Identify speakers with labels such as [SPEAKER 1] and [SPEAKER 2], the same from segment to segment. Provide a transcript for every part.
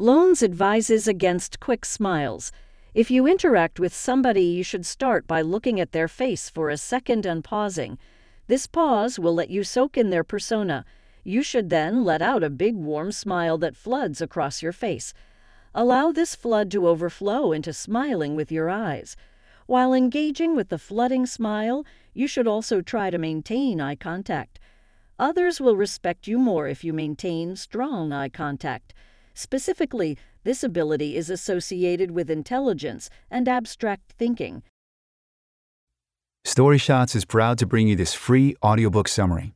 [SPEAKER 1] Lowndes advises against quick smiles. If you interact with somebody, you should start by looking at their face for a second and pausing. This pause will let you soak in their persona. You should then let out a big warm smile that floods across your face. Allow this flood to overflow into smiling with your eyes. While engaging with the flooding smile, you should also try to maintain eye contact. Others will respect you more if you maintain strong eye contact. Specifically, this ability is associated with intelligence and abstract thinking.
[SPEAKER 2] StoryShots is proud to bring you this free audiobook summary.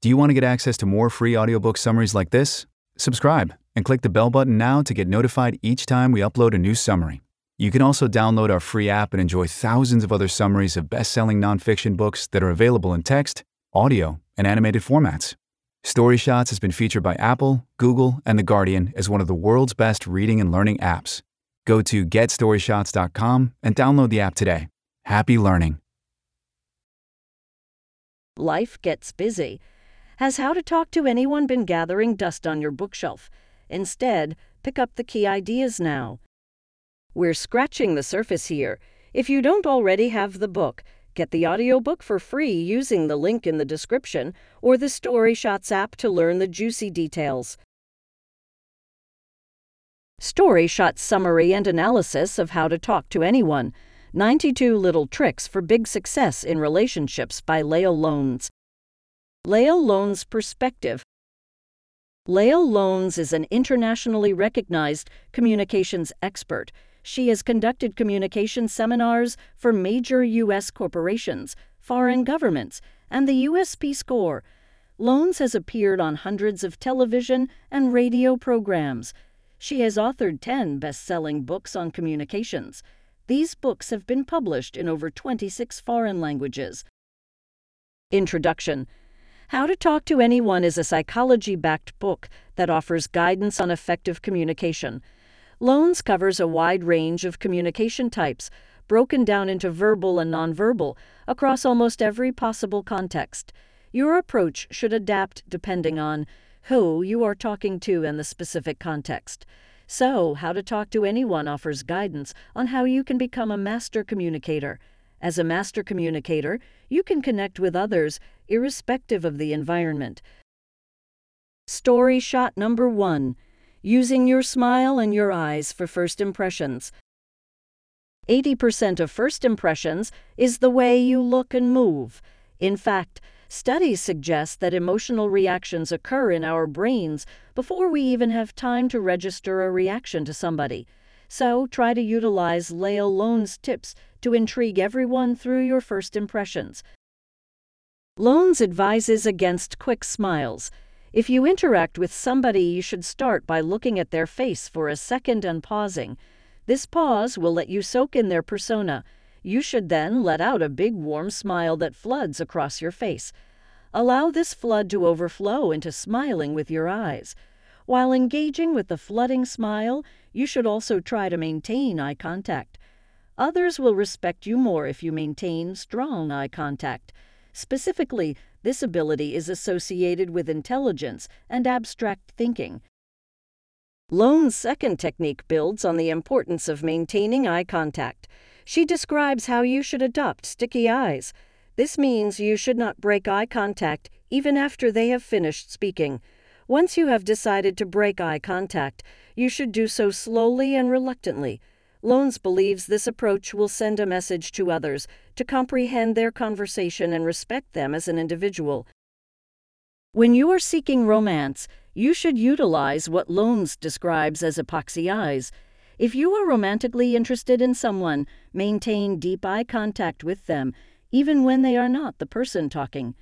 [SPEAKER 2] Do you want to get access to more free audiobook summaries like this? Subscribe and click the bell button now to get notified each time we upload a new summary. You can also download our free app and enjoy thousands of other summaries of best selling nonfiction books that are available in text, audio, and animated formats. StoryShots has been featured by Apple, Google, and The Guardian as one of the world's best reading and learning apps. Go to getstoryshots.com and download the app today. Happy learning.
[SPEAKER 1] Life gets busy. Has How to Talk to Anyone been gathering dust on your bookshelf? Instead, pick up the key ideas now. We're scratching the surface here. If you don't already have the book, Get the audiobook for free using the link in the description or the StoryShots app to learn the juicy details. StoryShots Summary and Analysis of How to Talk to Anyone 92 Little Tricks for Big Success in Relationships by Leil Lowndes. Leil Lowndes Perspective Leil Lowndes is an internationally recognized communications expert she has conducted communication seminars for major U.S. corporations, foreign governments, and the U.S. Peace Corps. Lowndes has appeared on hundreds of television and radio programs. She has authored 10 best selling books on communications. These books have been published in over 26 foreign languages. Introduction How to Talk to Anyone is a psychology backed book that offers guidance on effective communication. Lowndes covers a wide range of communication types, broken down into verbal and nonverbal, across almost every possible context. Your approach should adapt depending on who you are talking to and the specific context. So, How to Talk to Anyone offers guidance on how you can become a master communicator. As a master communicator, you can connect with others irrespective of the environment. Story shot number one using your smile and your eyes for first impressions. 80% of first impressions is the way you look and move. In fact, studies suggest that emotional reactions occur in our brains before we even have time to register a reaction to somebody. So try to utilize Leil Lowndes tips to intrigue everyone through your first impressions. Lowndes advises against quick smiles. If you interact with somebody, you should start by looking at their face for a second and pausing. This pause will let you soak in their persona. You should then let out a big warm smile that floods across your face. Allow this flood to overflow into smiling with your eyes. While engaging with the flooding smile, you should also try to maintain eye contact. Others will respect you more if you maintain strong eye contact. Specifically, this ability is associated with intelligence and abstract thinking. Lowndes' second technique builds on the importance of maintaining eye contact. She describes how you should adopt sticky eyes. This means you should not break eye contact even after they have finished speaking. Once you have decided to break eye contact, you should do so slowly and reluctantly. Lowndes believes this approach will send a message to others to comprehend their conversation and respect them as an individual. When you are seeking romance, you should utilize what Lowndes describes as epoxy eyes. If you are romantically interested in someone, maintain deep eye contact with them, even when they are not the person talking.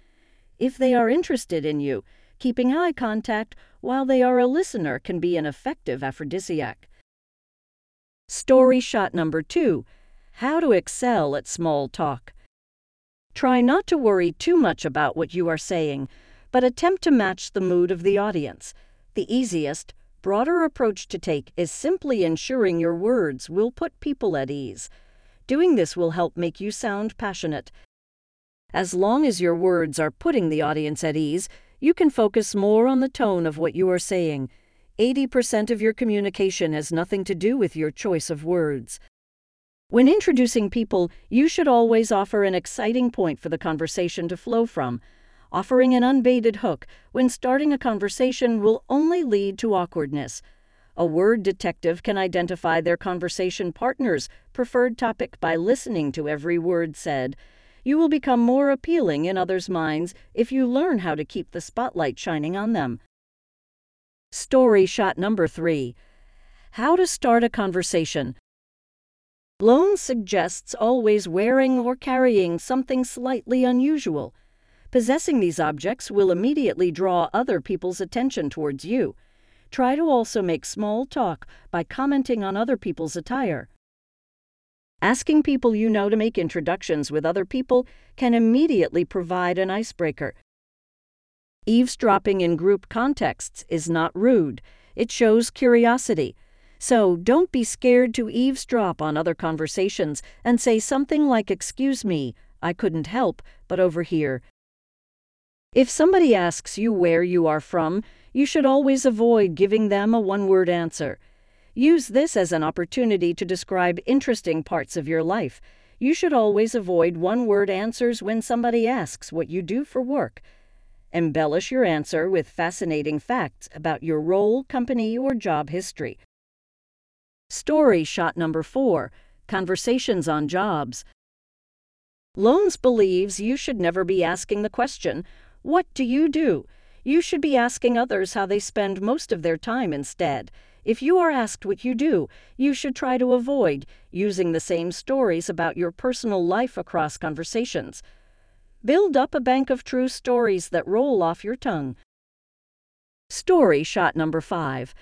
[SPEAKER 1] If they are interested in you, keeping eye contact while they are a listener can be an effective aphrodisiac. Story shot number two How to excel at small talk. Try not to worry too much about what you are saying, but attempt to match the mood of the audience. The easiest, broader approach to take is simply ensuring your words will put people at ease. Doing this will help make you sound passionate. As long as your words are putting the audience at ease, you can focus more on the tone of what you are saying 80% of your communication has nothing to do with your choice of words. When introducing people, you should always offer an exciting point for the conversation to flow from. Offering an unbaited hook when starting a conversation will only lead to awkwardness. A word detective can identify their conversation partner's preferred topic by listening to every word said. You will become more appealing in others' minds if you learn how to keep the spotlight shining on them. Story shot number three How to start a conversation. Lowndes suggests always wearing or carrying something slightly unusual. Possessing these objects will immediately draw other people's attention towards you. Try to also make small talk by commenting on other people's attire. Asking people you know to make introductions with other people can immediately provide an icebreaker. Eavesdropping in group contexts is not rude, it shows curiosity. So don't be scared to eavesdrop on other conversations and say something like, Excuse me, I couldn't help, but overhear. If somebody asks you where you are from, you should always avoid giving them a one word answer. Use this as an opportunity to describe interesting parts of your life. You should always avoid one word answers when somebody asks what you do for work. Embellish your answer with fascinating facts about your role, company, or job history. Story shot number four Conversations on Jobs. Lowndes believes you should never be asking the question, What do you do? You should be asking others how they spend most of their time instead. If you are asked what you do, you should try to avoid using the same stories about your personal life across conversations. Build up a bank of true stories that roll off your tongue. Story shot number five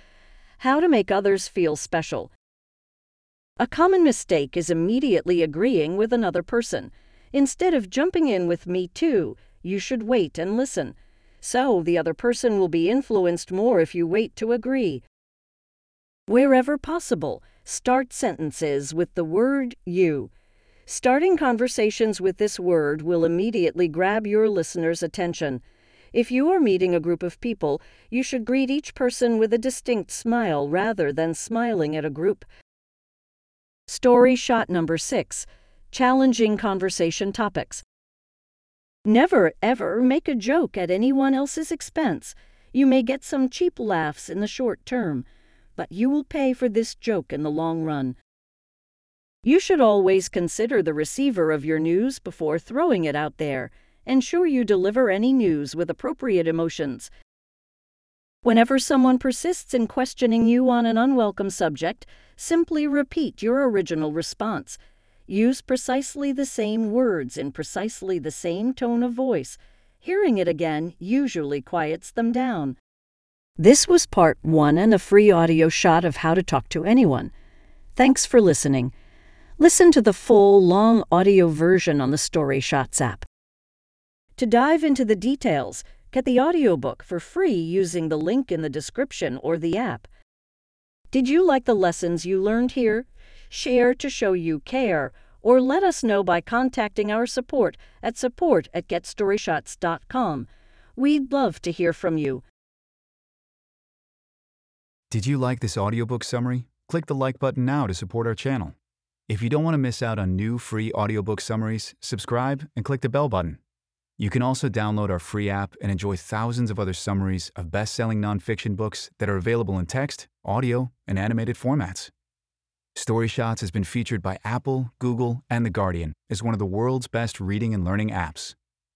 [SPEAKER 1] How to make others feel special. A common mistake is immediately agreeing with another person. Instead of jumping in with me too, you should wait and listen. So the other person will be influenced more if you wait to agree. Wherever possible, start sentences with the word you. Starting conversations with this word will immediately grab your listener's attention. If you are meeting a group of people, you should greet each person with a distinct smile rather than smiling at a group. Story shot number six Challenging conversation topics. Never, ever make a joke at anyone else's expense. You may get some cheap laughs in the short term, but you will pay for this joke in the long run. You should always consider the receiver of your news before throwing it out there. Ensure you deliver any news with appropriate emotions. Whenever someone persists in questioning you on an unwelcome subject, simply repeat your original response. Use precisely the same words in precisely the same tone of voice. Hearing it again usually quiets them down. This was part one and a free audio shot of how to talk to anyone. Thanks for listening. Listen to the full, long audio version on the Story Shots app. To dive into the details, get the audiobook for free using the link in the description or the app. Did you like the lessons you learned here? Share to show you care, or let us know by contacting our support at support at getstoryshots.com. We'd love to hear from you.
[SPEAKER 2] Did you like this audiobook summary? Click the like button now to support our channel. If you don't want to miss out on new free audiobook summaries, subscribe and click the bell button. You can also download our free app and enjoy thousands of other summaries of best selling nonfiction books that are available in text, audio, and animated formats. Story Shots has been featured by Apple, Google, and The Guardian as one of the world's best reading and learning apps.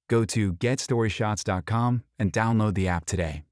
[SPEAKER 2] Go to getstoryshots.com and download the app today.